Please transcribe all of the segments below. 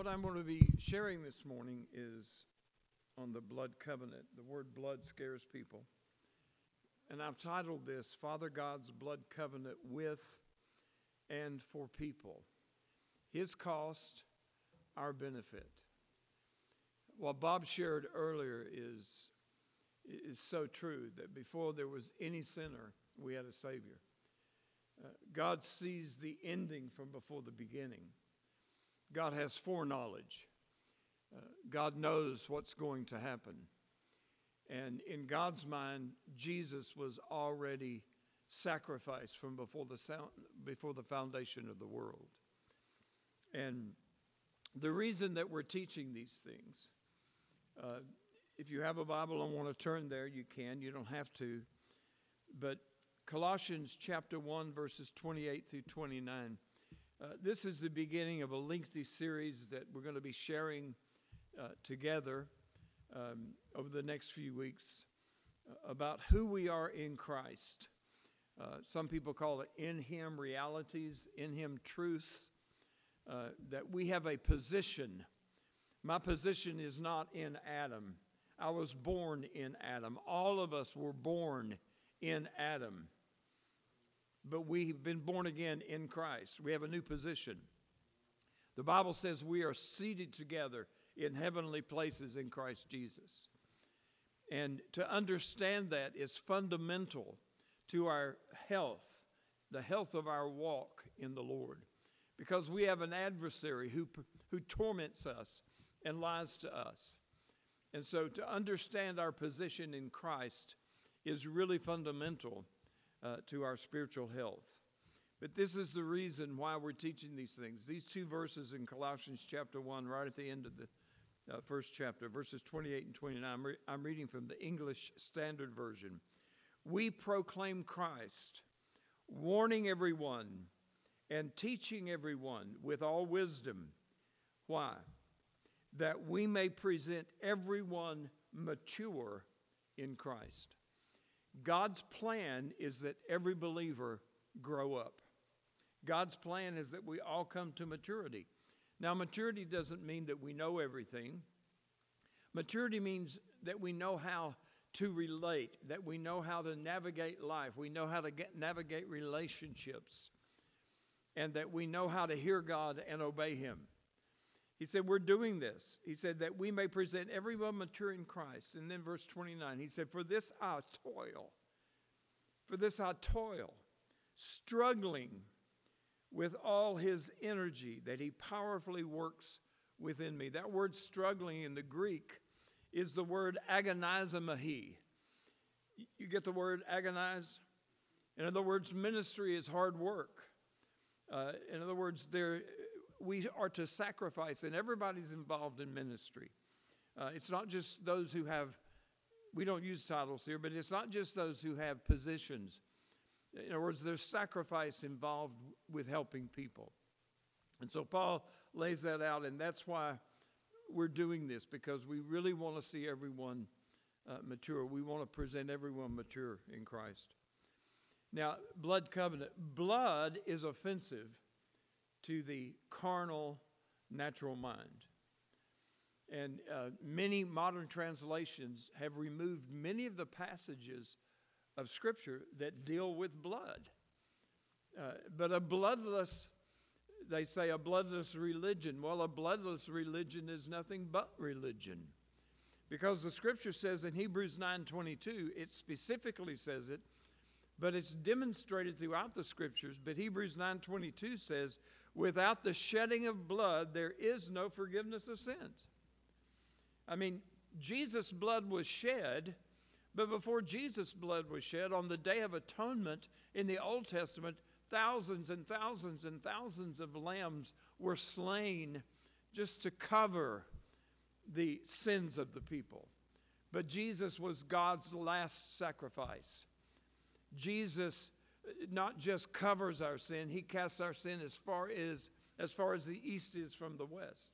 What I'm going to be sharing this morning is on the blood covenant. The word blood scares people. And I've titled this Father God's Blood Covenant with and for People. His cost, our benefit. What Bob shared earlier is, is so true that before there was any sinner, we had a Savior. Uh, God sees the ending from before the beginning. God has foreknowledge. Uh, God knows what's going to happen. And in God's mind, Jesus was already sacrificed from before the, sound, before the foundation of the world. And the reason that we're teaching these things, uh, if you have a Bible and want to turn there, you can. You don't have to. But Colossians chapter 1, verses 28 through 29 uh, this is the beginning of a lengthy series that we're going to be sharing uh, together um, over the next few weeks uh, about who we are in Christ. Uh, some people call it in Him realities, in Him truths, uh, that we have a position. My position is not in Adam. I was born in Adam. All of us were born in Adam but we've been born again in Christ. We have a new position. The Bible says we are seated together in heavenly places in Christ Jesus. And to understand that is fundamental to our health, the health of our walk in the Lord. Because we have an adversary who, who torments us and lies to us. And so to understand our position in Christ is really fundamental uh, to our spiritual health. But this is the reason why we're teaching these things. These two verses in Colossians chapter 1, right at the end of the uh, first chapter, verses 28 and 29, I'm, re- I'm reading from the English Standard Version. We proclaim Christ, warning everyone and teaching everyone with all wisdom. Why? That we may present everyone mature in Christ. God's plan is that every believer grow up. God's plan is that we all come to maturity. Now, maturity doesn't mean that we know everything. Maturity means that we know how to relate, that we know how to navigate life, we know how to get, navigate relationships, and that we know how to hear God and obey Him. He said, We're doing this. He said, that we may present everyone mature in Christ. And then verse 29, he said, For this I toil. For this I toil, struggling with all his energy that he powerfully works within me. That word struggling in the Greek is the word agonizomai. You get the word agonize? In other words, ministry is hard work. Uh, in other words, there we are to sacrifice, and everybody's involved in ministry. Uh, it's not just those who have, we don't use titles here, but it's not just those who have positions. In other words, there's sacrifice involved with helping people. And so Paul lays that out, and that's why we're doing this, because we really want to see everyone uh, mature. We want to present everyone mature in Christ. Now, blood covenant. Blood is offensive to the carnal, natural mind. And uh, many modern translations have removed many of the passages of Scripture that deal with blood. Uh, but a bloodless, they say, a bloodless religion. Well, a bloodless religion is nothing but religion. Because the Scripture says in Hebrews 9.22, it specifically says it, but it's demonstrated throughout the Scriptures. But Hebrews 9.22 says, Without the shedding of blood, there is no forgiveness of sins. I mean, Jesus' blood was shed, but before Jesus' blood was shed, on the Day of Atonement in the Old Testament, thousands and thousands and thousands of lambs were slain just to cover the sins of the people. But Jesus was God's last sacrifice. Jesus not just covers our sin, he casts our sin as far as as far as the east is from the west.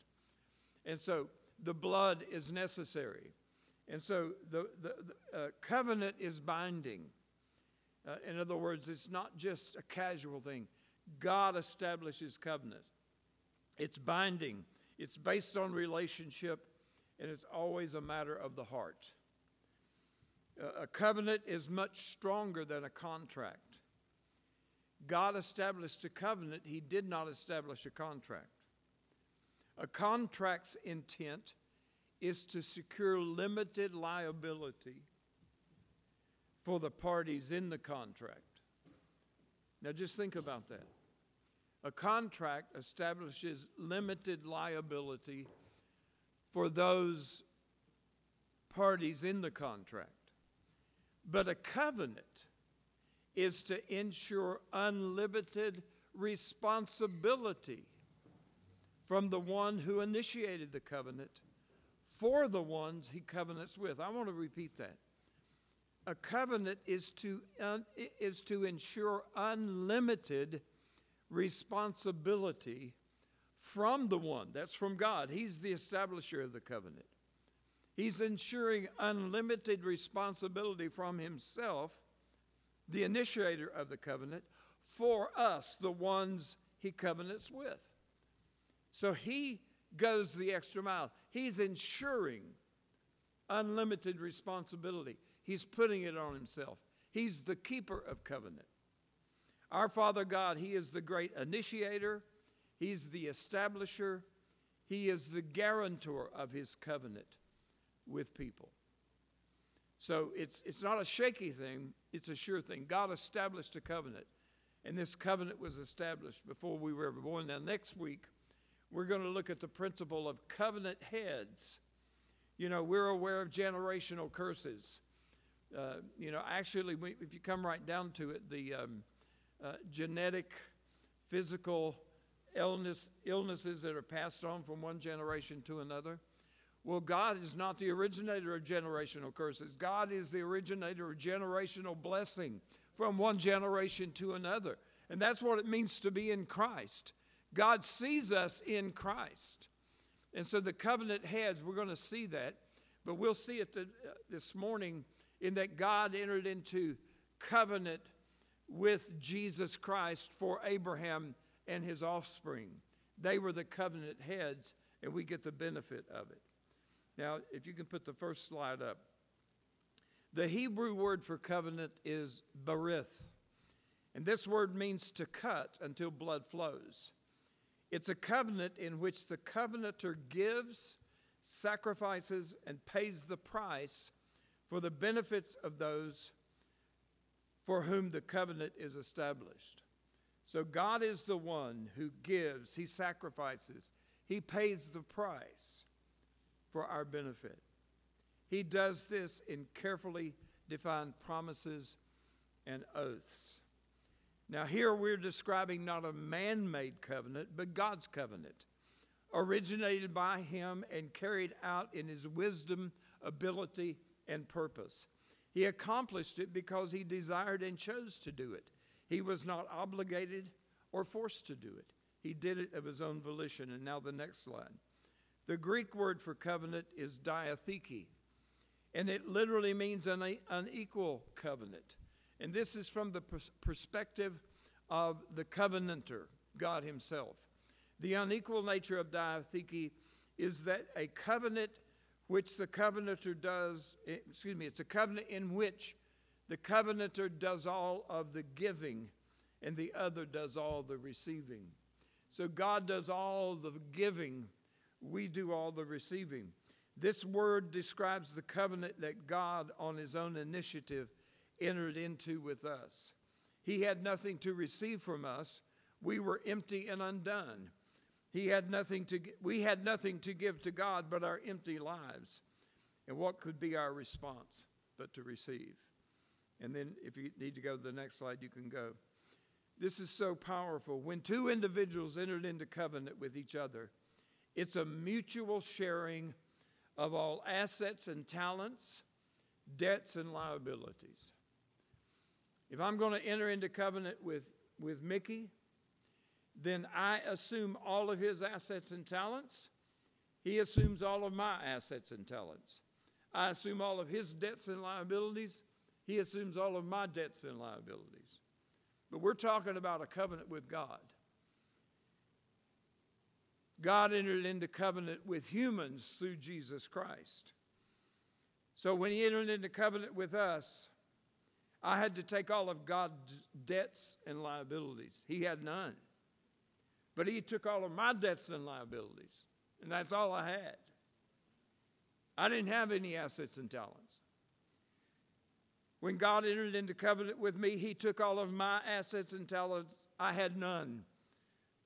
And so the blood is necessary. And so the, the, the uh, covenant is binding. Uh, in other words, it's not just a casual thing. God establishes covenant. It's binding. It's based on relationship, and it's always a matter of the heart. A covenant is much stronger than a contract. God established a covenant, He did not establish a contract. A contract's intent is to secure limited liability for the parties in the contract. Now, just think about that. A contract establishes limited liability for those parties in the contract. But a covenant is to ensure unlimited responsibility from the one who initiated the covenant for the ones he covenants with. I want to repeat that. A covenant is to, un, is to ensure unlimited responsibility from the one. That's from God. He's the establisher of the covenant. He's ensuring unlimited responsibility from himself, the initiator of the covenant, for us, the ones he covenants with. So he goes the extra mile. He's ensuring unlimited responsibility. He's putting it on himself. He's the keeper of covenant. Our Father God, He is the great initiator, He's the establisher, He is the guarantor of His covenant with people. So it's, it's not a shaky thing, it's a sure thing. God established a covenant, and this covenant was established before we were ever born. Now, next week, we're going to look at the principle of covenant heads. You know, we're aware of generational curses. Uh, you know, actually, we, if you come right down to it, the um, uh, genetic, physical illness, illnesses that are passed on from one generation to another. Well, God is not the originator of generational curses. God is the originator of generational blessing from one generation to another. And that's what it means to be in Christ. God sees us in Christ. And so the covenant heads, we're going to see that, but we'll see it uh, this morning in that God entered into covenant with Jesus Christ for Abraham and his offspring. They were the covenant heads, and we get the benefit of it. Now, if you can put the first slide up. The Hebrew word for covenant is berith, and this word means to cut until blood flows. It's a covenant in which the covenanter gives, sacrifices, and pays the price for the benefits of those for whom the covenant is established. So God is the one who gives, He sacrifices, He pays the price for our benefit. He does this in carefully defined promises and oaths. Now, here we're describing not a man made covenant, but God's covenant, originated by Him and carried out in His wisdom, ability, and purpose. He accomplished it because he desired and chose to do it. He was not obligated or forced to do it. He did it of his own volition. And now the next slide. The Greek word for covenant is diatheke, and it literally means an unequal covenant. And this is from the perspective of the covenanter, God Himself. The unequal nature of diatheke is that a covenant which the covenanter does, excuse me, it's a covenant in which the covenanter does all of the giving and the other does all the receiving. So God does all the giving, we do all the receiving. This word describes the covenant that God, on his own initiative, entered into with us. He had nothing to receive from us, we were empty and undone. He had nothing to, we had nothing to give to God but our empty lives. And what could be our response but to receive? And then, if you need to go to the next slide, you can go. This is so powerful. When two individuals entered into covenant with each other, it's a mutual sharing of all assets and talents, debts and liabilities. If I'm going to enter into covenant with, with Mickey, then I assume all of his assets and talents. He assumes all of my assets and talents. I assume all of his debts and liabilities. He assumes all of my debts and liabilities. But we're talking about a covenant with God. God entered into covenant with humans through Jesus Christ. So when he entered into covenant with us, I had to take all of God's debts and liabilities. He had none. But he took all of my debts and liabilities, and that's all I had. I didn't have any assets and talents. When God entered into covenant with me, he took all of my assets and talents. I had none.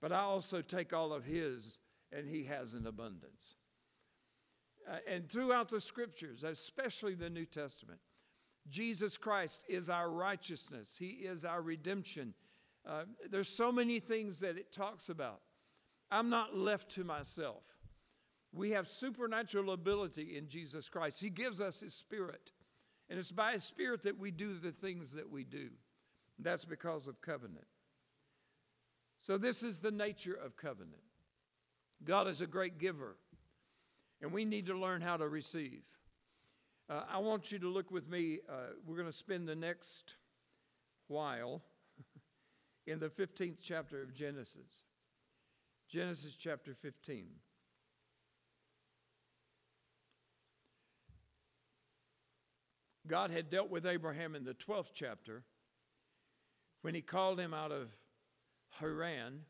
But I also take all of his, and he has an abundance. Uh, and throughout the scriptures, especially the New Testament, Jesus Christ is our righteousness, He is our redemption. Uh, there's so many things that it talks about. I'm not left to myself. We have supernatural ability in Jesus Christ. He gives us His Spirit. And it's by His Spirit that we do the things that we do. That's because of covenant. So, this is the nature of covenant. God is a great giver, and we need to learn how to receive. Uh, I want you to look with me. Uh, we're going to spend the next while in the 15th chapter of Genesis. Genesis chapter 15. God had dealt with Abraham in the 12th chapter when he called him out of Haran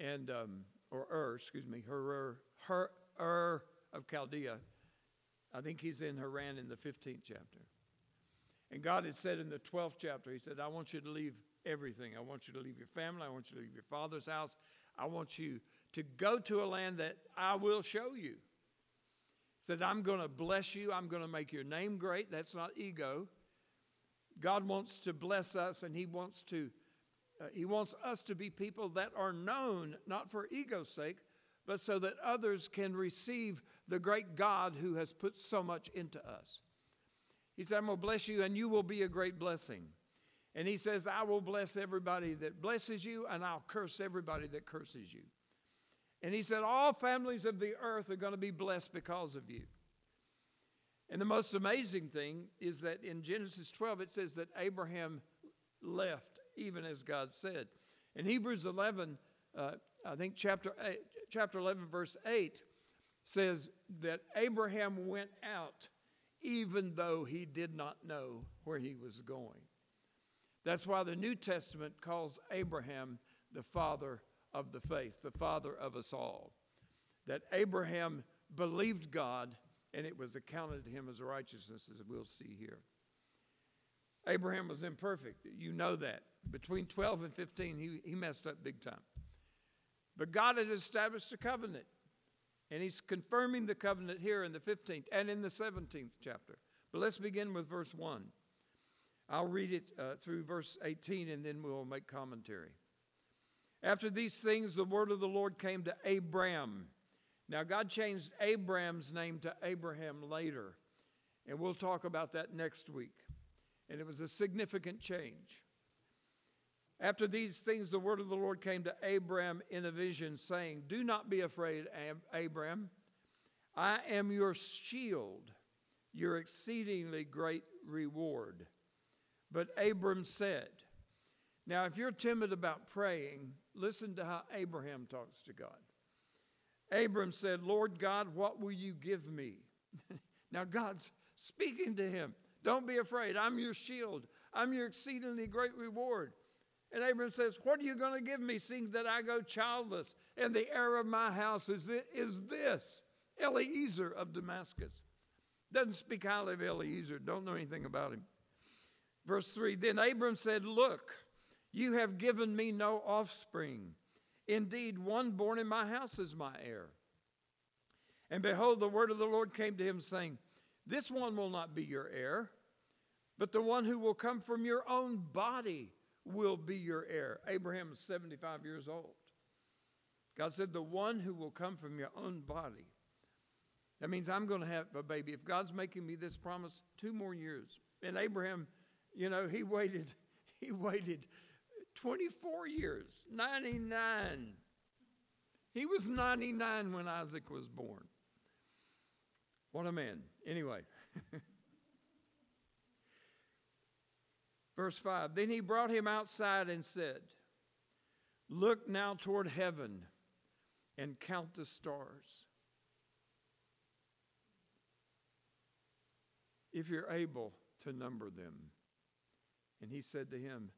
and um, or Ur, excuse me, Ur, Ur, Ur of Chaldea. I think he's in Haran in the 15th chapter. And God had said in the 12th chapter, He said, I want you to leave everything. I want you to leave your family. I want you to leave your father's house. I want you to go to a land that I will show you. He said, I'm going to bless you. I'm going to make your name great. That's not ego. God wants to bless us, and He wants to uh, he wants us to be people that are known, not for ego's sake, but so that others can receive the great God who has put so much into us. He said, I'm going to bless you, and you will be a great blessing. And he says, I will bless everybody that blesses you, and I'll curse everybody that curses you. And he said, All families of the earth are going to be blessed because of you. And the most amazing thing is that in Genesis 12, it says that Abraham left even as God said. In Hebrews 11, uh, I think chapter, eight, chapter 11, verse 8 says that Abraham went out even though he did not know where he was going. That's why the New Testament calls Abraham the father of the faith, the father of us all. That Abraham believed God and it was accounted to him as righteousness, as we'll see here. Abraham was imperfect. You know that. Between 12 and 15, he, he messed up big time. But God had established a covenant. And he's confirming the covenant here in the 15th and in the 17th chapter. But let's begin with verse 1. I'll read it uh, through verse 18 and then we'll make commentary. After these things, the word of the Lord came to Abram. Now, God changed Abram's name to Abraham later, and we'll talk about that next week and it was a significant change. After these things, the word of the Lord came to Abram in a vision, saying, Do not be afraid, Abram. I am your shield, your exceedingly great reward. But Abram said, Now, if you're timid about praying, listen to how Abraham talks to God. Abram said, Lord God, what will you give me? now, God's speaking to him. Don't be afraid. I'm your shield. I'm your exceedingly great reward. And Abram says, What are you going to give me, seeing that I go childless? And the heir of my house is, is this Eliezer of Damascus. Doesn't speak highly of Eliezer, don't know anything about him. Verse 3 Then Abram said, Look, you have given me no offspring. Indeed, one born in my house is my heir. And behold, the word of the Lord came to him, saying, this one will not be your heir, but the one who will come from your own body will be your heir. Abraham is 75 years old. God said, The one who will come from your own body. That means I'm going to have a baby. If God's making me this promise, two more years. And Abraham, you know, he waited, he waited 24 years, 99. He was 99 when Isaac was born. What a man. Anyway. Verse 5 Then he brought him outside and said, Look now toward heaven and count the stars. If you're able to number them. And he said to him,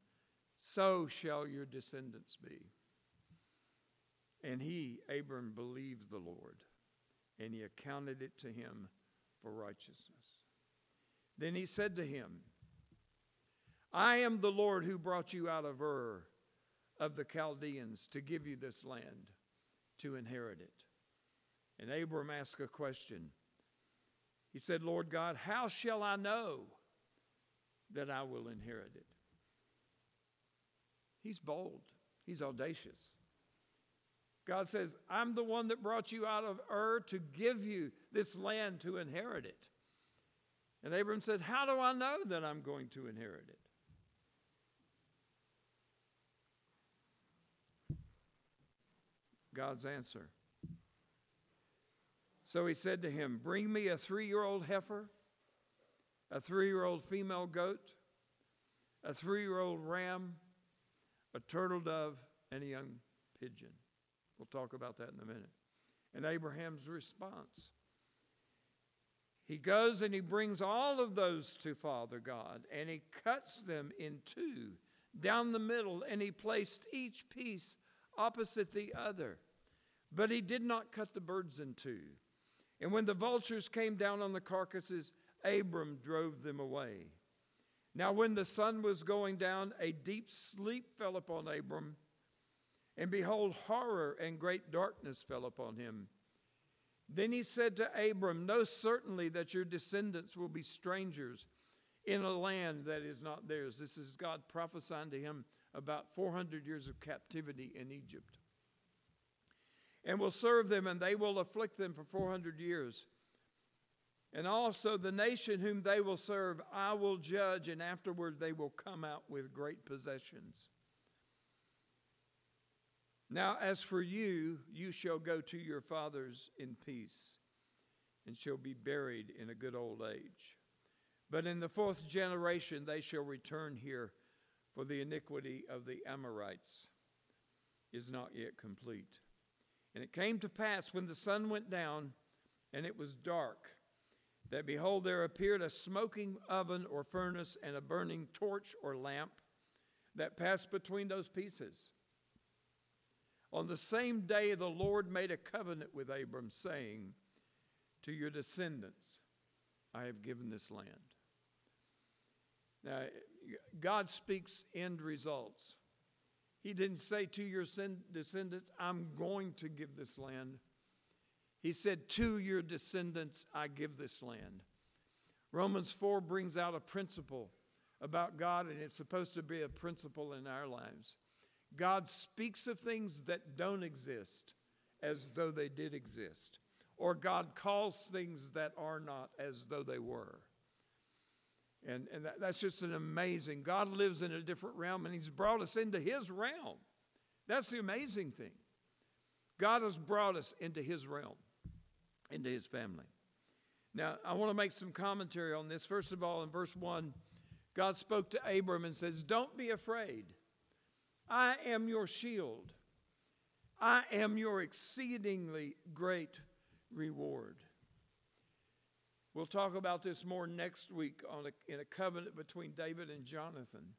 So shall your descendants be. And he, Abram, believed the Lord, and he accounted it to him for righteousness. Then he said to him, I am the Lord who brought you out of Ur of the Chaldeans to give you this land to inherit it. And Abram asked a question. He said, Lord God, how shall I know that I will inherit it? He's bold, he's audacious. God says, I'm the one that brought you out of Ur to give you this land to inherit it. And Abram said, How do I know that I'm going to inherit it? God's answer. So he said to him, Bring me a three year old heifer, a three year old female goat, a three year old ram, a turtle dove, and a young pigeon. We'll talk about that in a minute. And Abraham's response. He goes and he brings all of those to Father God, and he cuts them in two down the middle, and he placed each piece opposite the other. But he did not cut the birds in two. And when the vultures came down on the carcasses, Abram drove them away. Now, when the sun was going down, a deep sleep fell upon Abram, and behold, horror and great darkness fell upon him. Then he said to Abram, Know certainly that your descendants will be strangers in a land that is not theirs. This is God prophesying to him about 400 years of captivity in Egypt. And will serve them, and they will afflict them for 400 years. And also the nation whom they will serve, I will judge, and afterward they will come out with great possessions. Now, as for you, you shall go to your fathers in peace, and shall be buried in a good old age. But in the fourth generation they shall return here for the iniquity of the Amorites is not yet complete. And it came to pass when the sun went down and it was dark, that behold, there appeared a smoking oven or furnace and a burning torch or lamp that passed between those pieces. On the same day, the Lord made a covenant with Abram, saying, To your descendants I have given this land. Now, God speaks end results. He didn't say to your descendants, I'm going to give this land. He said, To your descendants, I give this land. Romans 4 brings out a principle about God, and it's supposed to be a principle in our lives. God speaks of things that don't exist as though they did exist, or God calls things that are not as though they were. And, and that, that's just an amazing. God lives in a different realm and He's brought us into His realm. That's the amazing thing. God has brought us into His realm, into His family. Now, I want to make some commentary on this. First of all, in verse 1, God spoke to Abram and says, Don't be afraid. I am your shield. I am your exceedingly great reward. We'll talk about this more next week on a, in a covenant between David and Jonathan.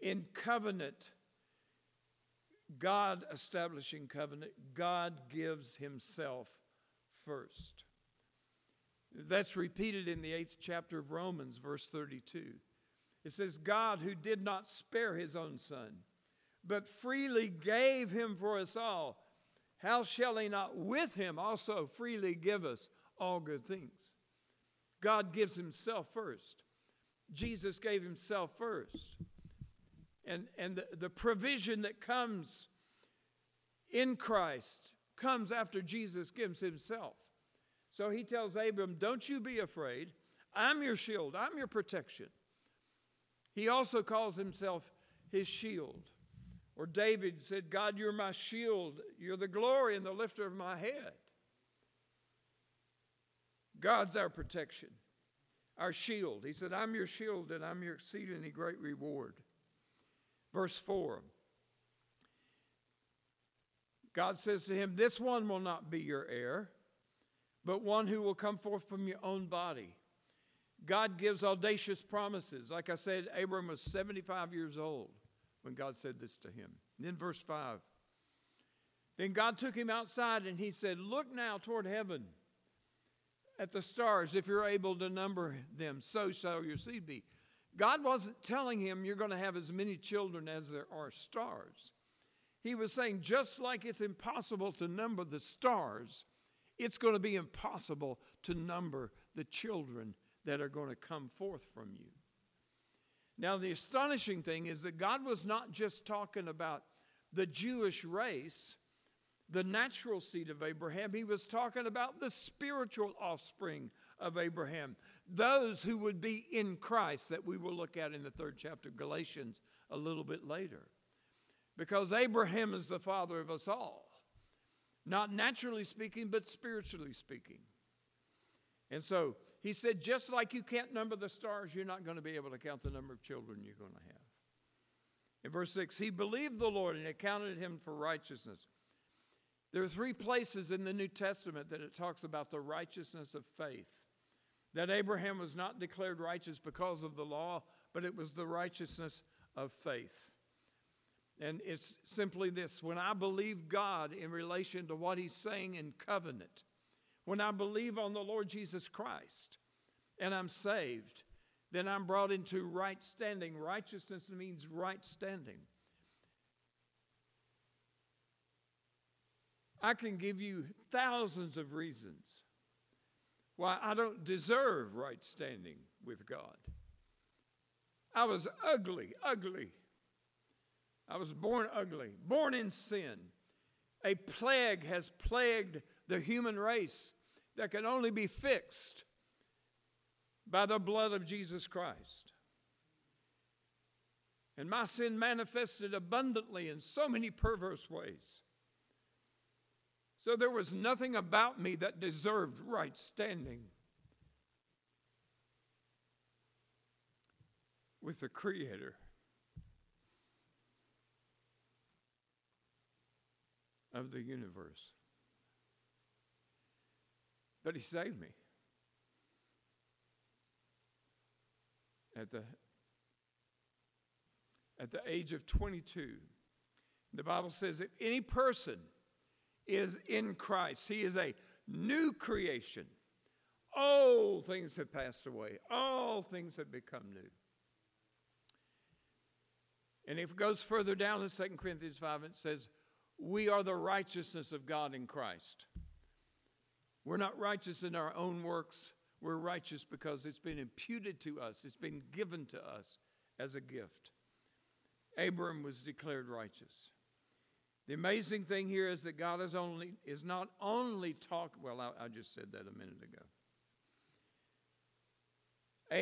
In covenant, God establishing covenant, God gives himself first. That's repeated in the eighth chapter of Romans, verse 32. It says, God who did not spare his own son, but freely gave him for us all, how shall he not with him also freely give us all good things. God gives himself first. Jesus gave himself first. And, and the, the provision that comes in Christ comes after Jesus gives himself. So he tells Abram, Don't you be afraid. I'm your shield, I'm your protection. He also calls himself his shield. Or David said, God, you're my shield. You're the glory and the lifter of my head. God's our protection, our shield. He said, I'm your shield and I'm your exceedingly great reward. Verse 4 God says to him, This one will not be your heir, but one who will come forth from your own body. God gives audacious promises. Like I said, Abram was 75 years old when God said this to him. And then, verse 5 Then God took him outside and he said, Look now toward heaven at the stars, if you're able to number them, so shall your seed be. God wasn't telling him you're going to have as many children as there are stars. He was saying, just like it's impossible to number the stars, it's going to be impossible to number the children that are going to come forth from you. Now, the astonishing thing is that God was not just talking about the Jewish race, the natural seed of Abraham, He was talking about the spiritual offspring of Abraham, those who would be in Christ, that we will look at in the third chapter of Galatians a little bit later. Because Abraham is the father of us all, not naturally speaking, but spiritually speaking. And so he said, just like you can't number the stars, you're not going to be able to count the number of children you're going to have. In verse 6, he believed the Lord and it counted him for righteousness. There are three places in the New Testament that it talks about the righteousness of faith. That Abraham was not declared righteous because of the law, but it was the righteousness of faith. And it's simply this when I believe God in relation to what He's saying in covenant, when I believe on the Lord Jesus Christ and I'm saved, then I'm brought into right standing. Righteousness means right standing. I can give you thousands of reasons why I don't deserve right standing with God. I was ugly, ugly. I was born ugly, born in sin. A plague has plagued the human race that can only be fixed by the blood of Jesus Christ. And my sin manifested abundantly in so many perverse ways. So there was nothing about me that deserved right standing with the Creator. Of the universe. But he saved me. At the, at the age of 22, the Bible says if any person is in Christ. He is a new creation. All things have passed away, all things have become new. And if it goes further down in 2 Corinthians 5, it says, We are the righteousness of God in Christ. We're not righteous in our own works. We're righteous because it's been imputed to us, it's been given to us as a gift. Abram was declared righteous. The amazing thing here is that God is only is not only talk. Well, I, I just said that a minute ago.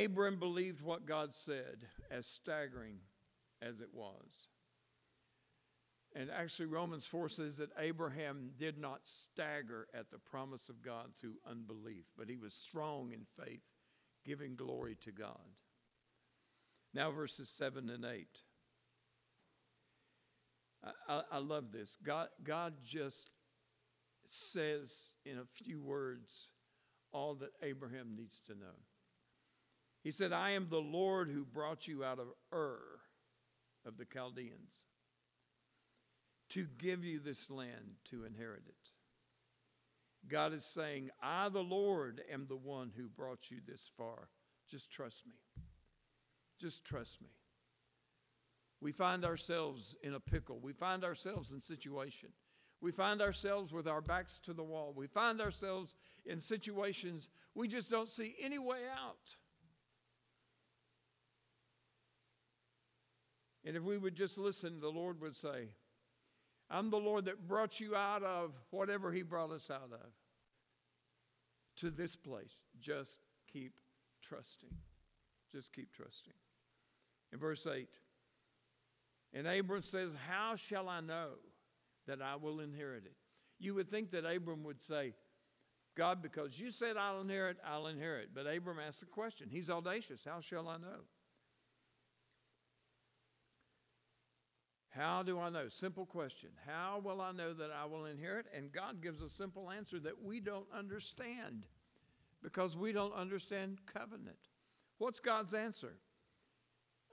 Abram believed what God said, as staggering as it was. And actually, Romans 4 says that Abraham did not stagger at the promise of God through unbelief, but he was strong in faith, giving glory to God. Now, verses 7 and 8. I, I, love this. God, God just says in a few words all that Abraham needs to know. He said, I am the Lord who brought you out of Ur of the Chaldeans to give you this land to inherit it. God is saying, I, the Lord, am the one who brought you this far. Just trust me. Just trust me we find ourselves in a pickle. We find ourselves in situation. We find ourselves with our backs to the wall. We find ourselves in situations we just don't see any way out. And if we would just listen, the Lord would say, I'm the Lord that brought you out of whatever He brought us out of to this place. Just keep trusting. Just keep trusting. In verse 8, and Abram says, How shall I know that I will inherit it? You would think that Abram would say, God, because you said I'll inherit, I'll inherit. But Abram asked the question. He's audacious. How shall I know? How do I know? Simple question. How will I know that I will inherit? And God gives a simple answer that we don't understand because we don't understand covenant. What's God's answer?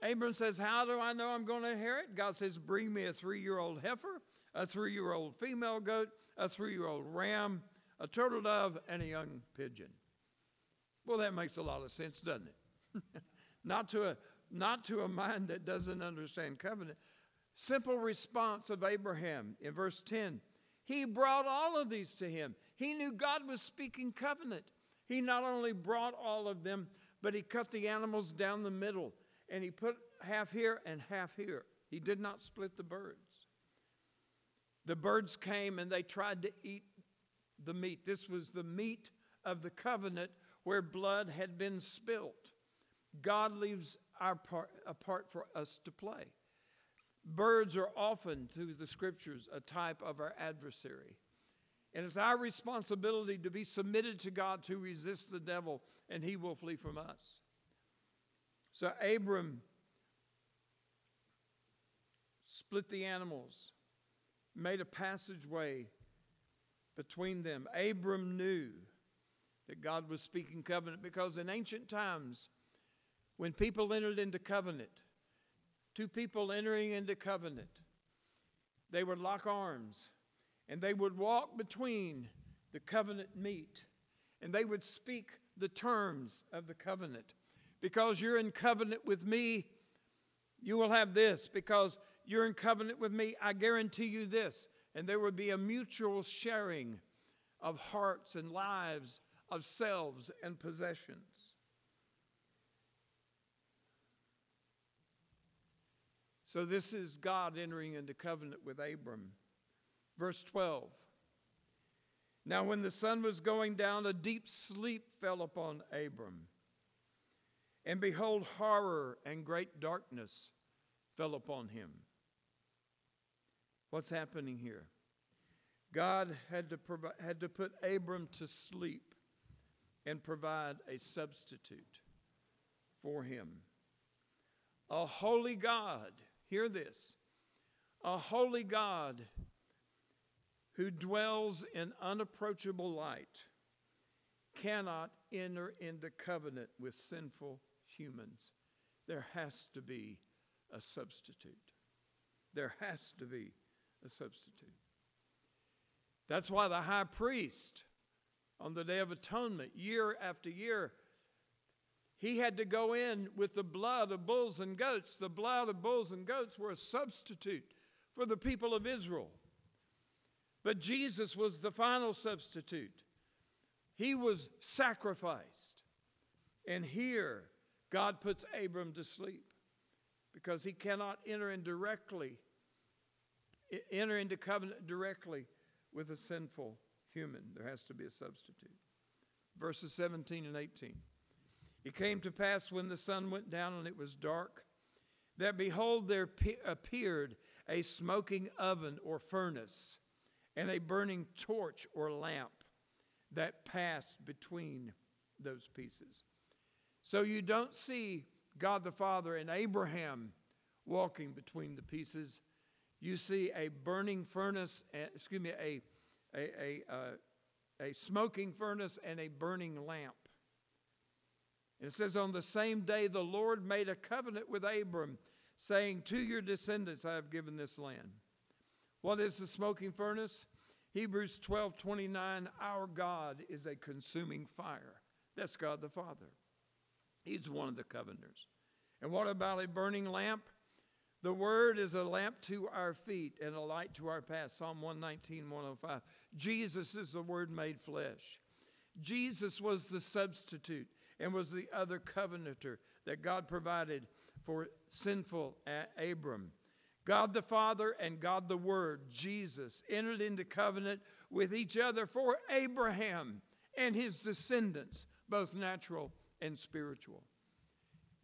Abram says, How do I know I'm going to inherit? God says, Bring me a three year old heifer, a three year old female goat, a three year old ram, a turtle dove, and a young pigeon. Well, that makes a lot of sense, doesn't it? not, to a, not to a mind that doesn't understand covenant. Simple response of Abraham in verse 10 He brought all of these to him. He knew God was speaking covenant. He not only brought all of them, but he cut the animals down the middle and he put half here and half here. He did not split the birds. The birds came and they tried to eat the meat. This was the meat of the covenant where blood had been spilt. God leaves our part, for us to play. Birds are often, through the scriptures, a type of our adversary. And it's our responsibility to be submitted to God to resist the devil, and he will flee from us. So Abram split the animals, made a passageway between them. Abram knew that God was speaking covenant because in ancient times, when people entered into covenant, two people entering into covenant, they would lock arms and they would walk between the covenant meat and they would speak the terms of the covenant. Because you're in covenant with me, you will have this. Because you're in covenant with me, I guarantee you this. And there would be a mutual sharing of hearts and lives, of selves and possessions. So, this is God entering into covenant with Abram. Verse 12. Now, when the sun was going down, a deep sleep fell upon Abram. And behold, horror and great darkness fell upon him. What's happening here? God had to, had to put Abram to sleep and provide a substitute for him. A holy God, hear this, a holy God who dwells in unapproachable light cannot enter into covenant with sinful humans. There has to be a substitute. There has to be a substitute. That's why the high priest on the Day of Atonement, year after year, he had to go in with the blood of bulls and goats. The blood of bulls and goats were a substitute for the people of Israel. But Jesus was the final substitute. He was sacrificed. And here, God puts Abram to sleep because he cannot enter in directly enter into covenant directly with a sinful human. There has to be a substitute. Verses 17 and 18. It came to pass when the sun went down and it was dark that behold there appeared a smoking oven or furnace and a burning torch or lamp that passed between those pieces. So you don't see God the Father and Abraham walking between the pieces. You see a burning furnace, excuse me, a, a, a, uh, a smoking furnace and a burning lamp. And it says, On the same day, the Lord made a covenant with Abram, saying, To your descendants I have given this land. What is the smoking furnace? Hebrews 12 29, our God is a consuming fire. That's God the Father. He's one of the covenanters. And what about a burning lamp? The word is a lamp to our feet and a light to our path. Psalm 119, 105. Jesus is the word made flesh. Jesus was the substitute and was the other covenanter that God provided for sinful Abram. God the Father and God the Word, Jesus, entered into covenant with each other for Abraham and his descendants, both natural and spiritual.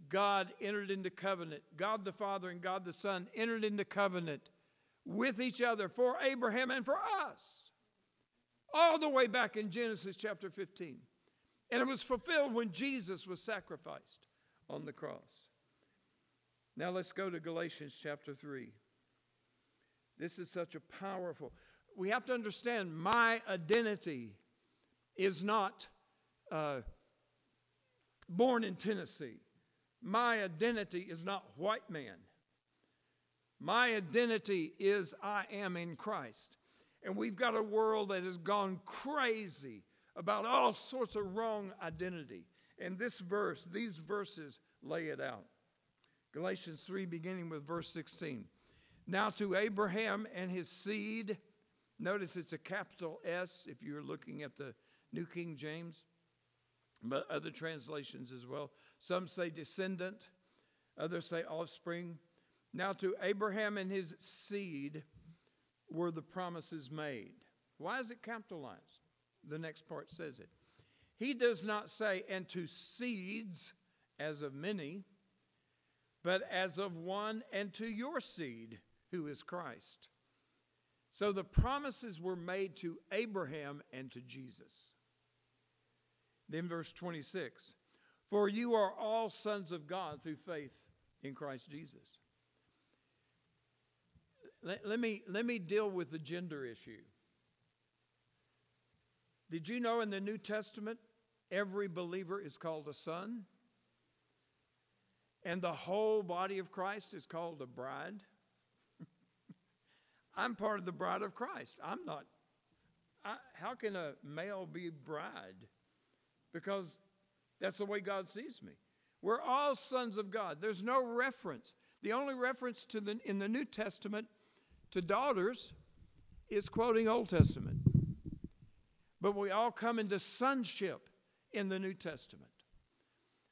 God entered into covenant. God the Father and God the Son entered into covenant with each other for Abraham and for us. All the way back in Genesis chapter 15. And it was fulfilled when Jesus was sacrificed on the cross. Now let's go to Galatians chapter 3. This is such a powerful. We have to understand my identity is not uh, born in Tennessee. My identity is not white man. My identity is I am in Christ. And we've got a world that has gone crazy about all sorts of wrong identity. And this verse, these verses lay it out. Galatians 3, beginning with verse 16. Now to Abraham and his seed, notice it's a capital S if you're looking at the New King James, but other translations as well. Some say descendant, others say offspring. Now to Abraham and his seed were the promises made. Why is it capitalized? The next part says it. He does not say, and to seeds as of many, but as of one, and to your seed, who is Christ. So the promises were made to Abraham and to Jesus. Then, verse 26 For you are all sons of God through faith in Christ Jesus. Let, let, me, let me deal with the gender issue. Did you know in the New Testament, every believer is called a son? And the whole body of Christ is called a bride? I'm part of the bride of Christ. I'm not. I, how can a male be bride? Because that's the way God sees me. We're all sons of God. There's no reference. The only reference to the, in the New Testament to daughters is quoting Old Testament. But we all come into sonship in the New Testament.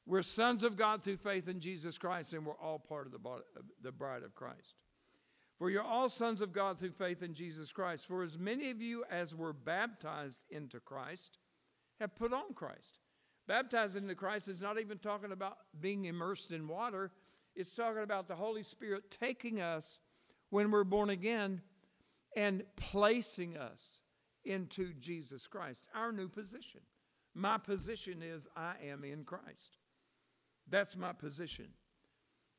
We're sons of God through faith in Jesus Christ, and we're all part of the, body, the bride of Christ. For you're all sons of God through faith in Jesus Christ. For as many of you as were baptized into Christ have put on Christ. Baptized into Christ is not even talking about being immersed in water, it's talking about the Holy Spirit taking us when we're born again and placing us into Jesus Christ, our new position. My position is I am in Christ. That's my position.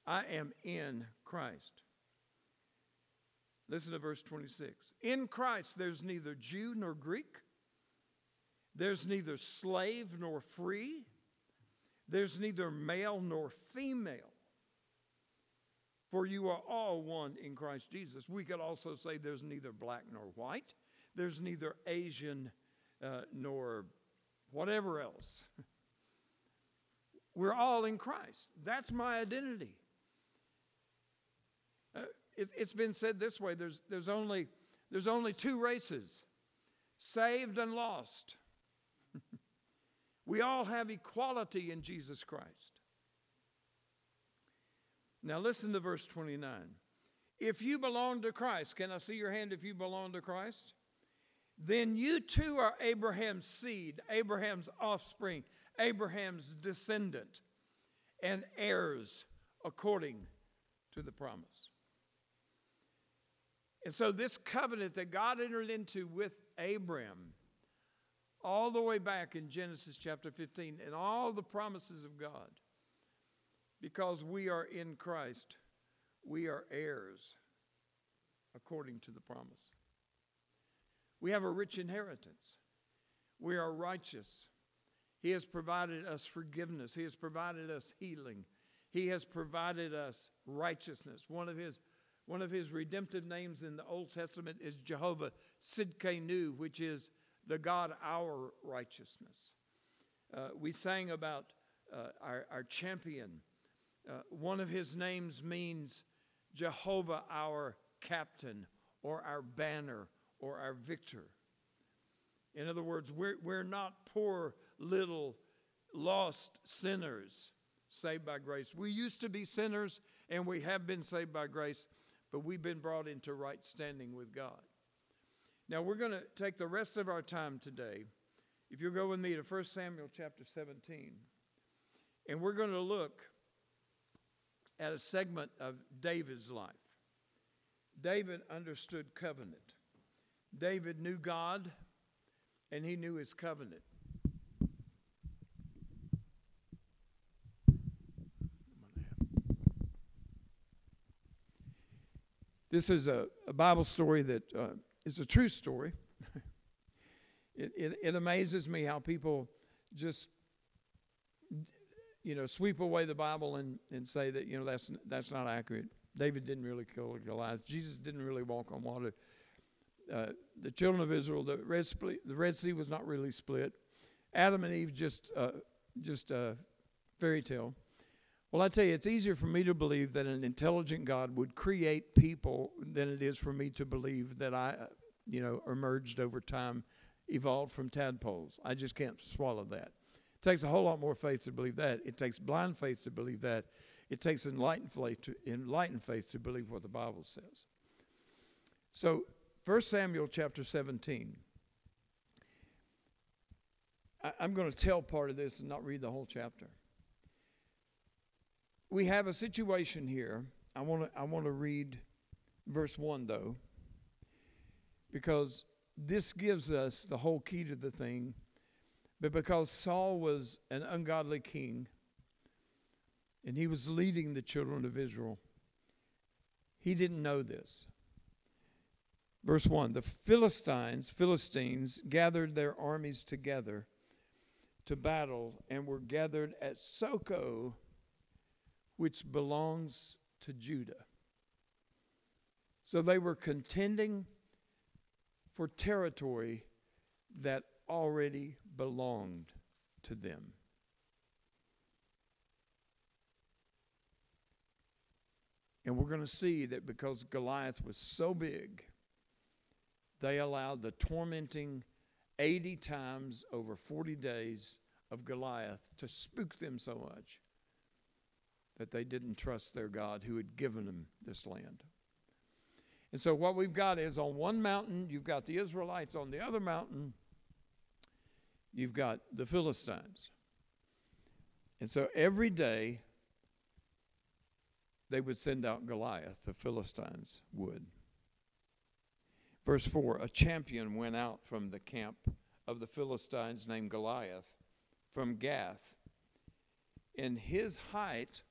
I am in Christ. Listen to verse 26. In Christ, there's neither Jew nor Greek, there's neither slave nor free, there's neither male nor female for you are all one in Christ Jesus. We could also say there's neither black nor white, there's neither Asian uh, nor whatever else. We're all in Christ. That's my identity. Uh, it, it's been said this way there's, there's, only, there's only two races saved and lost. We all have equality in Jesus Christ. Now listen to verse 29. If you belong to Christ, can I see your hand if you belong to Christ? Then you too are Abraham's seed, Abraham's offspring, Abraham's descendant, and heirs according to the promise. And so, this covenant that God entered into with Abram, all the way back in Genesis chapter 15, and all the promises of God, because we are in Christ, we are heirs according to the promise. We have a rich inheritance. We are righteous. He has provided us forgiveness. He has provided us healing. He has provided us righteousness. One of his, one of his redemptive names in the Old Testament is Jehovah Tsidkenu, which is the God our righteousness. Uh, we sang about uh, our, our champion uh, one of his names means Jehovah, our captain, or our banner, or our victor. In other words, we're, we're not poor little lost sinners saved by grace. We used to be sinners, and we have been saved by grace, but we've been brought into right standing with God. Now, we're going to take the rest of our time today. If you'll go with me to 1 Samuel chapter 17, and we're going to look at a segment of David's life. David understood covenant. David knew God and he knew his covenant. This is a, a Bible story that uh, is a true story. it, it, it amazes me how people just, you know, sweep away the Bible and, and say that, you know, that's, that's not accurate. David didn't really kill Goliath. Jesus didn't really walk on water. Uh, the children of Israel, the Red, split, the Red Sea was not really split. Adam and Eve just, uh, just a fairy tale. Well, I tell you, it's easier for me to believe that an intelligent God would create people than it is for me to believe that I, you know, emerged over time, evolved from tadpoles. I just can't swallow that. It takes a whole lot more faith to believe that. It takes blind faith to believe that. It takes enlightened faith to, enlightened faith to believe what the Bible says. So, 1 Samuel chapter 17. I, I'm going to tell part of this and not read the whole chapter we have a situation here. I want to I want to read verse 1 though because this gives us the whole key to the thing. But because Saul was an ungodly king and he was leading the children of Israel, he didn't know this. Verse 1 The Philistines, Philistines gathered their armies together to battle and were gathered at Socoh which belongs to Judah. So they were contending for territory that already belonged to them. And we're going to see that because Goliath was so big, they allowed the tormenting 80 times over 40 days of Goliath to spook them so much that they didn't trust their God who had given them this land. And so, what we've got is on one mountain, you've got the Israelites, on the other mountain, you've got the Philistines. And so, every day, they would send out Goliath, the Philistines would. Verse 4 A champion went out from the camp of the Philistines named Goliath from Gath, and his height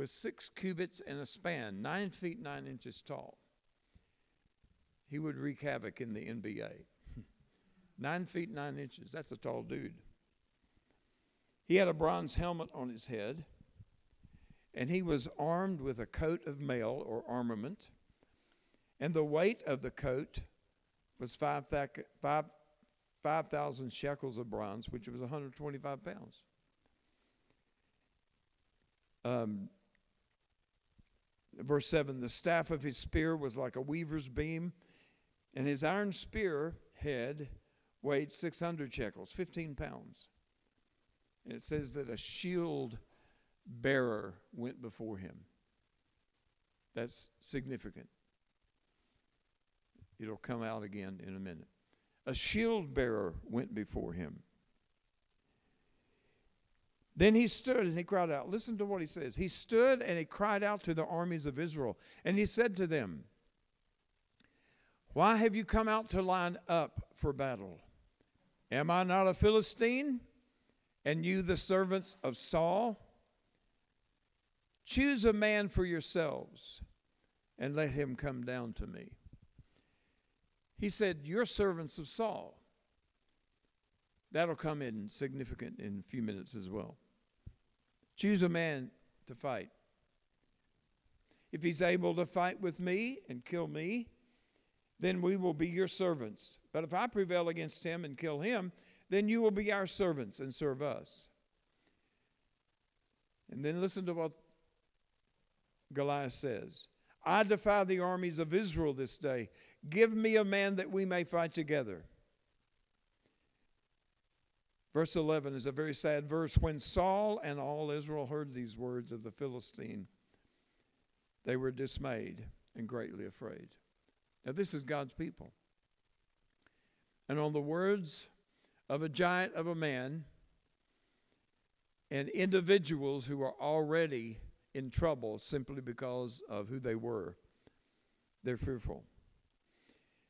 was six cubits and a span, nine feet nine inches tall. He would wreak havoc in the NBA. nine feet nine inches, that's a tall dude. He had a bronze helmet on his head, and he was armed with a coat of mail or armament, and the weight of the coat was 5,000 5, 5, shekels of bronze, which was 125 pounds. Um, verse 7 the staff of his spear was like a weaver's beam, and his iron spear head weighed 600 shekels, 15 pounds. And it says that a shield bearer went before him. That's significant. It'll come out again in a minute. A shield bearer went before him. Then he stood and he cried out. Listen to what he says. He stood and he cried out to the armies of Israel. And he said to them, Why have you come out to line up for battle? Am I not a Philistine? And you the servants of Saul? Choose a man for yourselves and let him come down to me. He said, You're servants of Saul. That'll come in significant in a few minutes as well. Choose a man to fight. If he's able to fight with me and kill me, then we will be your servants. But if I prevail against him and kill him, then you will be our servants and serve us. And then listen to what Goliath says I defy the armies of Israel this day. Give me a man that we may fight together. Verse 11 is a very sad verse. When Saul and all Israel heard these words of the Philistine, they were dismayed and greatly afraid. Now, this is God's people. And on the words of a giant of a man and individuals who are already in trouble simply because of who they were, they're fearful.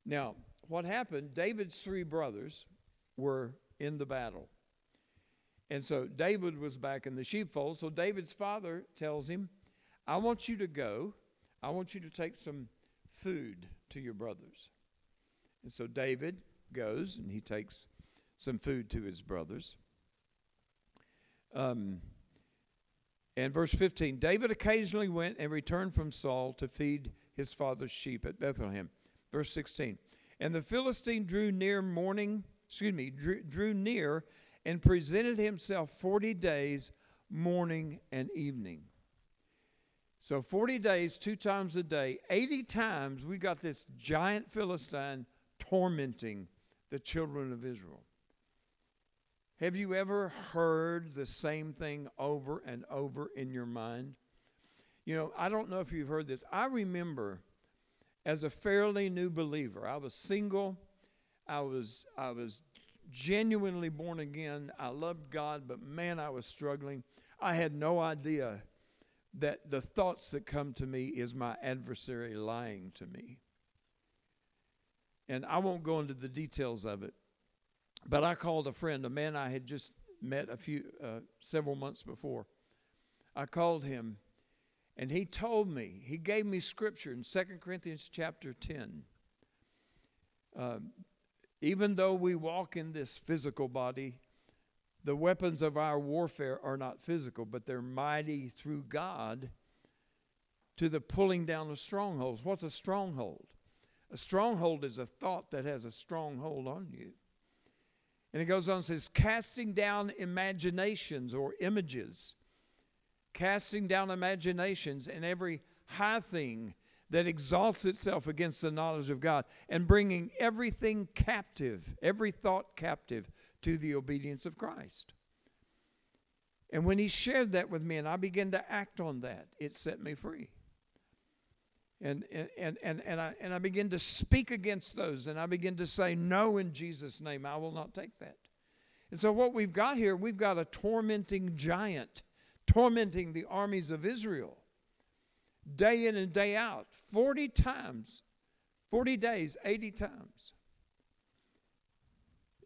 Now, what happened? David's three brothers were in the battle. And so David was back in the sheepfold. So David's father tells him, I want you to go. I want you to take some food to your brothers. And so David goes and he takes some food to his brothers. Um, and verse 15 David occasionally went and returned from Saul to feed his father's sheep at Bethlehem. Verse 16 And the Philistine drew near morning, excuse me, drew, drew near and presented himself 40 days, morning and evening. So 40 days, two times a day, 80 times, we got this giant Philistine tormenting the children of Israel. Have you ever heard the same thing over and over in your mind? You know, I don't know if you've heard this. I remember as a fairly new believer, I was single. I was I was genuinely born again. I loved God, but man, I was struggling. I had no idea that the thoughts that come to me is my adversary lying to me. And I won't go into the details of it, but I called a friend, a man I had just met a few uh, several months before. I called him and he told me, he gave me scripture in 2 Corinthians chapter 10. Uh, even though we walk in this physical body, the weapons of our warfare are not physical, but they're mighty through God to the pulling down of strongholds. What's a stronghold? A stronghold is a thought that has a stronghold on you. And it goes on and says, casting down imaginations or images, casting down imaginations and every high thing that exalts itself against the knowledge of God, and bringing everything captive, every thought captive to the obedience of Christ. And when he shared that with me and I began to act on that, it set me free. And, and, and, and, I, and I begin to speak against those and I begin to say, No, in Jesus' name, I will not take that. And so, what we've got here, we've got a tormenting giant tormenting the armies of Israel day in and day out, 40 times, 40 days, 80 times.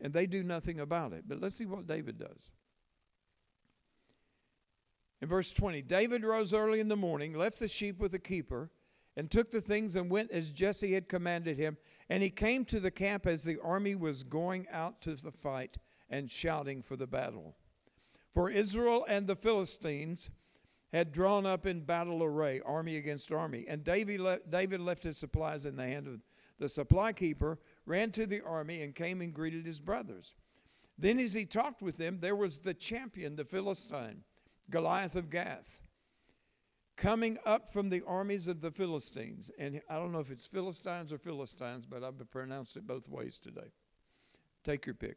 And they do nothing about it. But let's see what David does. In verse 20, David rose early in the morning, left the sheep with the keeper, and took the things and went as Jesse had commanded him. And he came to the camp as the army was going out to the fight and shouting for the battle. For Israel and the Philistines had drawn up in battle array, army against army. And David, le- David left his supplies in the hand of the supply keeper, ran to the army, and came and greeted his brothers. Then, as he talked with them, there was the champion, the Philistine, Goliath of Gath, coming up from the armies of the Philistines. And I don't know if it's Philistines or Philistines, but I've pronounced it both ways today. Take your pick.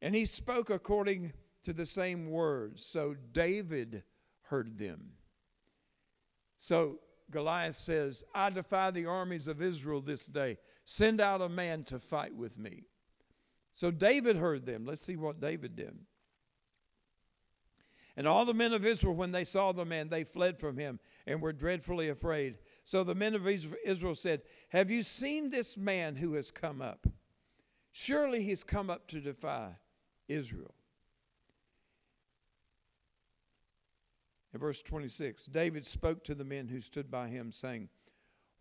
And he spoke according to the same words. So David heard them. So Goliath says, I defy the armies of Israel this day. Send out a man to fight with me. So David heard them. Let's see what David did. And all the men of Israel, when they saw the man, they fled from him and were dreadfully afraid. So the men of Israel said, Have you seen this man who has come up? Surely he's come up to defy Israel. In verse 26, David spoke to the men who stood by him, saying,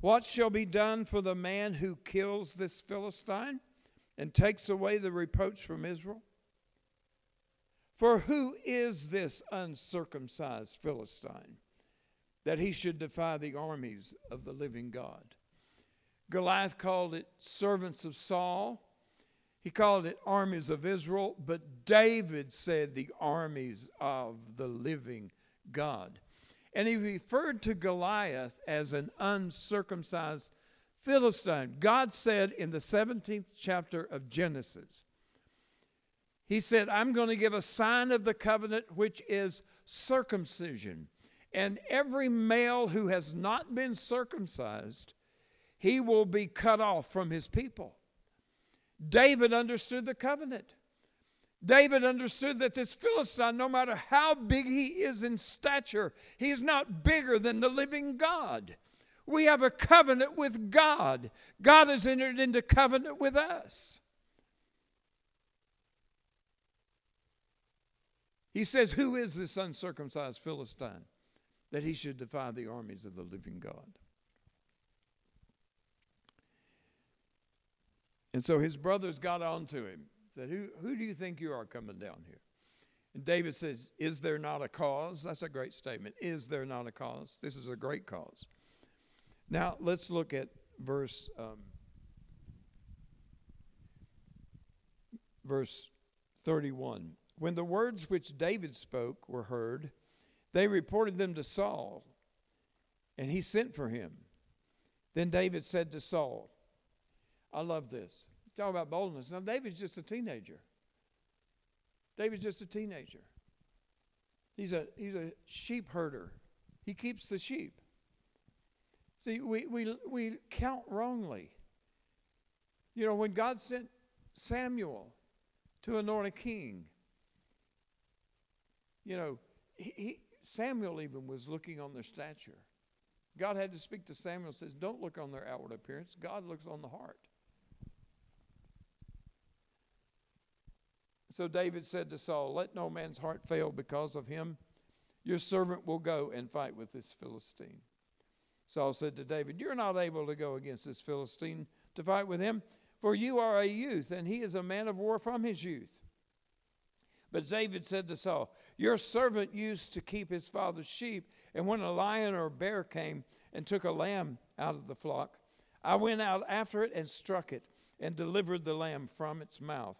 What shall be done for the man who kills this Philistine and takes away the reproach from Israel? For who is this uncircumcised Philistine that he should defy the armies of the living God? Goliath called it servants of Saul. He called it armies of Israel, but David said the armies of the living God. And he referred to Goliath as an uncircumcised Philistine. God said in the 17th chapter of Genesis, He said, I'm going to give a sign of the covenant, which is circumcision. And every male who has not been circumcised, he will be cut off from his people. David understood the covenant. David understood that this Philistine, no matter how big he is in stature, he's not bigger than the living God. We have a covenant with God. God has entered into covenant with us. He says, Who is this uncircumcised Philistine that he should defy the armies of the living God? And so his brothers got on to him, said, who, who do you think you are coming down here? And David says, Is there not a cause? That's a great statement. Is there not a cause? This is a great cause. Now, let's look at verse. Um, verse 31. When the words which David spoke were heard, they reported them to Saul, and he sent for him. Then David said to Saul, I love this. Talk about boldness. Now, David's just a teenager. David's just a teenager. He's a, he's a sheep herder, he keeps the sheep. See, we, we, we count wrongly. You know, when God sent Samuel to anoint a king, you know, he, he, Samuel even was looking on their stature. God had to speak to Samuel says, Don't look on their outward appearance. God looks on the heart. So David said to Saul, Let no man's heart fail because of him. Your servant will go and fight with this Philistine. Saul said to David, You're not able to go against this Philistine to fight with him, for you are a youth, and he is a man of war from his youth. But David said to Saul, Your servant used to keep his father's sheep, and when a lion or a bear came and took a lamb out of the flock, I went out after it and struck it, and delivered the lamb from its mouth.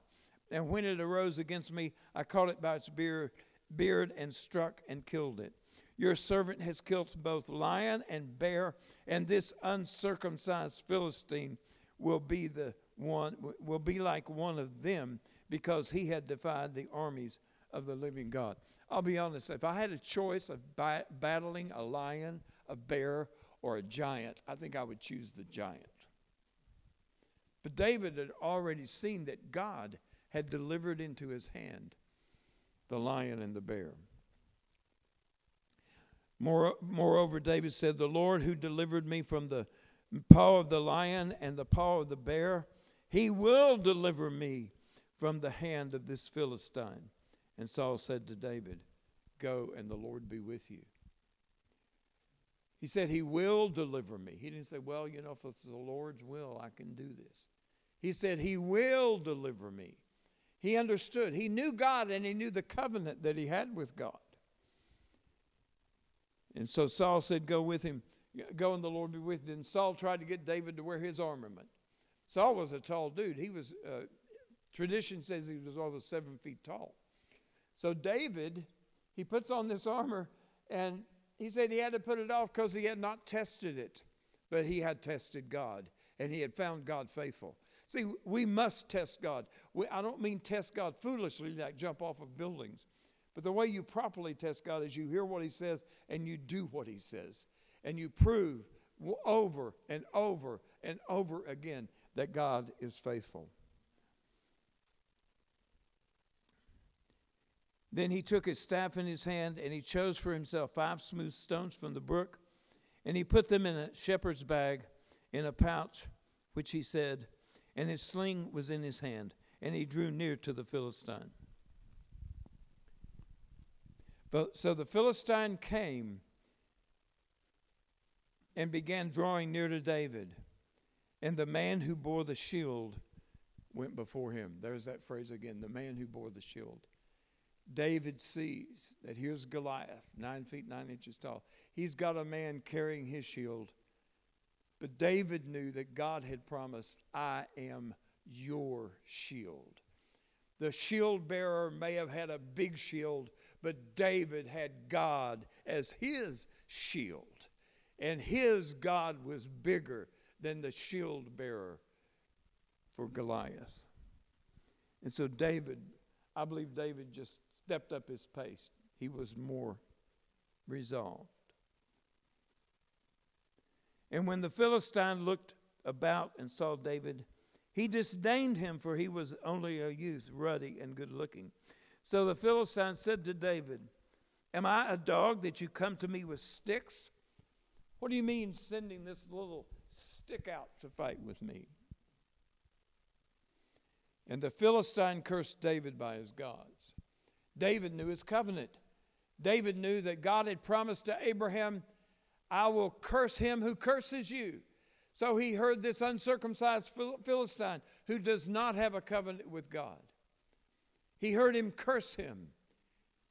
And when it arose against me, I caught it by its beard, beard and struck and killed it. Your servant has killed both lion and bear, and this uncircumcised Philistine will be the one will be like one of them because he had defied the armies of the living God. I'll be honest, if I had a choice of ba- battling a lion, a bear, or a giant, I think I would choose the giant. But David had already seen that God had delivered into his hand the lion and the bear. Moreover, David said, The Lord who delivered me from the paw of the lion and the paw of the bear, he will deliver me from the hand of this Philistine. And Saul said to David, Go and the Lord be with you. He said, He will deliver me. He didn't say, Well, you know, if it's the Lord's will, I can do this. He said, He will deliver me. He understood. He knew God and he knew the covenant that he had with God. And so Saul said, Go with him. Go and the Lord be with you. And Saul tried to get David to wear his armament. Saul was a tall dude. He was, uh, tradition says he was over seven feet tall. So David, he puts on this armor and he said he had to put it off because he had not tested it, but he had tested God and he had found God faithful. See, we must test God. We, I don't mean test God foolishly, like jump off of buildings. But the way you properly test God is you hear what He says and you do what He says. And you prove over and over and over again that God is faithful. Then he took his staff in his hand and he chose for himself five smooth stones from the brook and he put them in a shepherd's bag in a pouch, which he said, and his sling was in his hand, and he drew near to the Philistine. But, so the Philistine came and began drawing near to David, and the man who bore the shield went before him. There's that phrase again the man who bore the shield. David sees that here's Goliath, nine feet nine inches tall. He's got a man carrying his shield but David knew that God had promised, I am your shield. The shield bearer may have had a big shield, but David had God as his shield. And his God was bigger than the shield bearer for Goliath. And so David, I believe David just stepped up his pace. He was more resolved. And when the Philistine looked about and saw David, he disdained him, for he was only a youth, ruddy and good looking. So the Philistine said to David, Am I a dog that you come to me with sticks? What do you mean sending this little stick out to fight with me? And the Philistine cursed David by his gods. David knew his covenant. David knew that God had promised to Abraham I will curse him who curses you. So he heard this uncircumcised Philistine who does not have a covenant with God. He heard him curse him.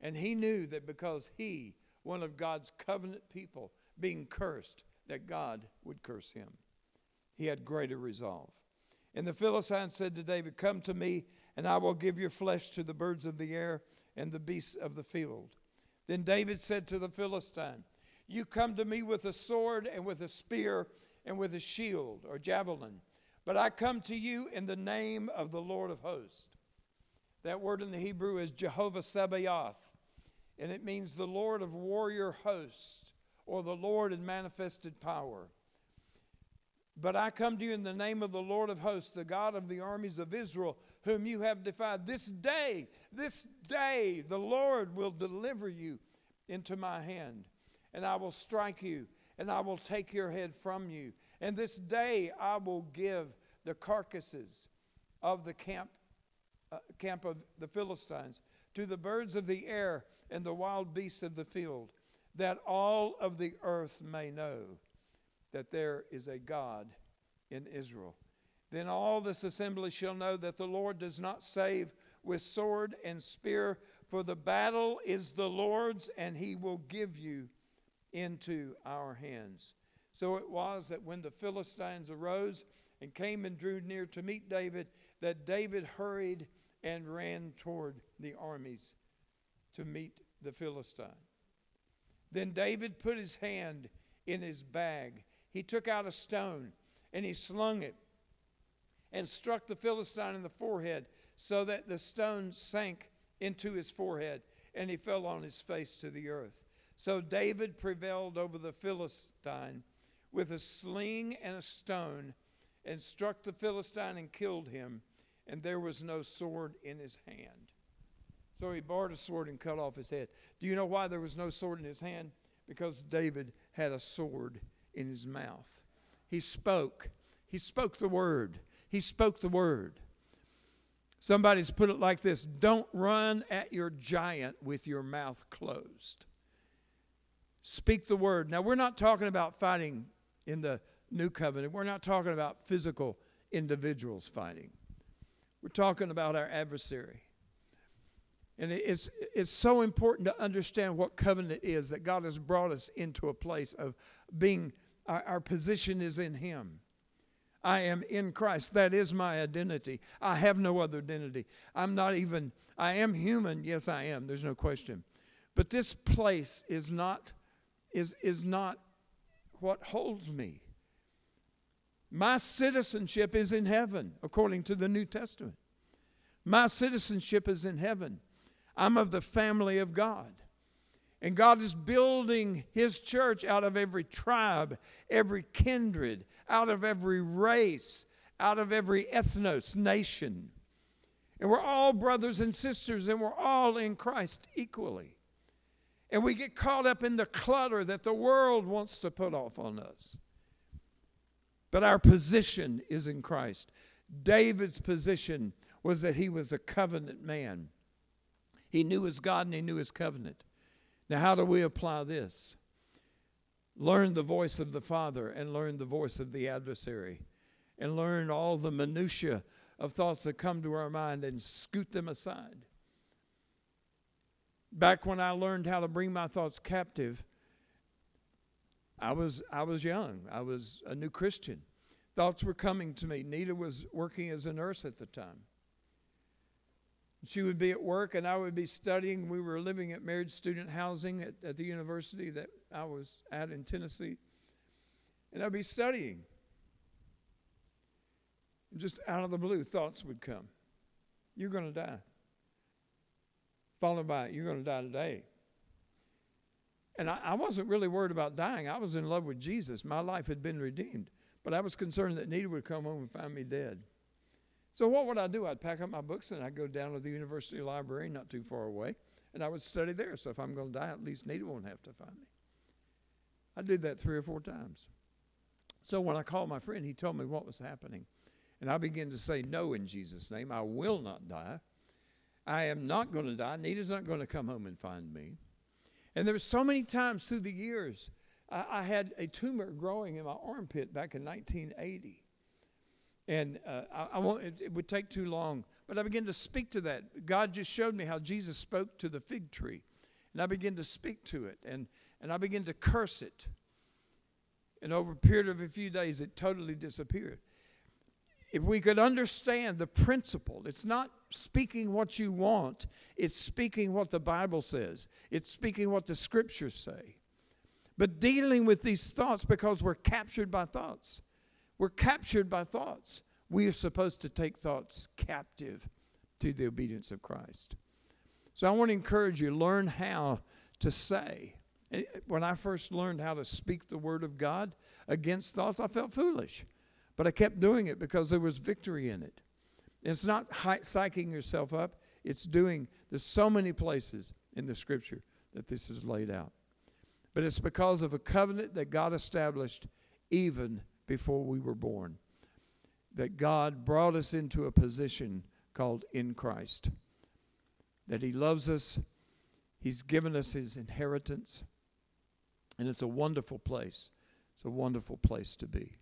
And he knew that because he, one of God's covenant people, being cursed, that God would curse him. He had greater resolve. And the Philistine said to David, Come to me, and I will give your flesh to the birds of the air and the beasts of the field. Then David said to the Philistine, You come to me with a sword and with a spear and with a shield or javelin, but I come to you in the name of the Lord of hosts. That word in the Hebrew is Jehovah Sabaoth, and it means the Lord of warrior hosts or the Lord in manifested power. But I come to you in the name of the Lord of hosts, the God of the armies of Israel, whom you have defied. This day, this day, the Lord will deliver you into my hand, and I will strike you, and I will take your head from you. And this day I will give the carcasses of the camp, uh, camp of the Philistines to the birds of the air and the wild beasts of the field, that all of the earth may know that there is a God in Israel. Then all this assembly shall know that the Lord does not save with sword and spear, for the battle is the Lord's, and he will give you into our hands. So it was that when the Philistines arose and came and drew near to meet David, that David hurried and ran toward the armies to meet the Philistine. Then David put his hand in his bag he took out a stone and he slung it and struck the Philistine in the forehead so that the stone sank into his forehead and he fell on his face to the earth. So David prevailed over the Philistine with a sling and a stone and struck the Philistine and killed him, and there was no sword in his hand. So he borrowed a sword and cut off his head. Do you know why there was no sword in his hand? Because David had a sword in his mouth. He spoke. He spoke the word. He spoke the word. Somebody's put it like this Don't run at your giant with your mouth closed. Speak the word. Now, we're not talking about fighting in the new covenant, we're not talking about physical individuals fighting. We're talking about our adversary. And it's, it's so important to understand what covenant is that God has brought us into a place of being our, our position is in Him. I am in Christ. That is my identity. I have no other identity. I'm not even, I am human. Yes, I am. There's no question. But this place is not, is, is not what holds me. My citizenship is in heaven, according to the New Testament. My citizenship is in heaven. I'm of the family of God. And God is building His church out of every tribe, every kindred, out of every race, out of every ethnos, nation. And we're all brothers and sisters, and we're all in Christ equally. And we get caught up in the clutter that the world wants to put off on us. But our position is in Christ. David's position was that he was a covenant man. He knew his God and he knew his covenant. Now, how do we apply this? Learn the voice of the Father and learn the voice of the adversary and learn all the minutiae of thoughts that come to our mind and scoot them aside. Back when I learned how to bring my thoughts captive, I was, I was young. I was a new Christian. Thoughts were coming to me. Nita was working as a nurse at the time. She would be at work and I would be studying. We were living at married student housing at, at the university that I was at in Tennessee. And I'd be studying. Just out of the blue, thoughts would come. You're going to die. Followed by, you're going to die today. And I, I wasn't really worried about dying. I was in love with Jesus. My life had been redeemed. But I was concerned that Nita would come home and find me dead. So what would I do? I'd pack up my books and I'd go down to the university library, not too far away, and I would study there. So if I'm going to die, at least Nita won't have to find me. I did that three or four times. So when I called my friend, he told me what was happening. And I began to say, No, in Jesus' name, I will not die. I am not going to die. Nita's not going to come home and find me. And there were so many times through the years I, I had a tumor growing in my armpit back in 1980. And uh, I, I won't, it, it would take too long. But I began to speak to that. God just showed me how Jesus spoke to the fig tree. And I began to speak to it. And, and I began to curse it. And over a period of a few days, it totally disappeared. If we could understand the principle, it's not speaking what you want, it's speaking what the Bible says, it's speaking what the scriptures say. But dealing with these thoughts because we're captured by thoughts. We're captured by thoughts. We are supposed to take thoughts captive to the obedience of Christ. So I want to encourage you learn how to say. Eh, when I first learned how to speak the word of God against thoughts, I felt foolish. But I kept doing it because there was victory in it. It's not psyching yourself up, it's doing, there's so many places in the scripture that this is laid out. But it's because of a covenant that God established even before we were born. That God brought us into a position called in Christ. That He loves us, He's given us His inheritance, and it's a wonderful place. It's a wonderful place to be.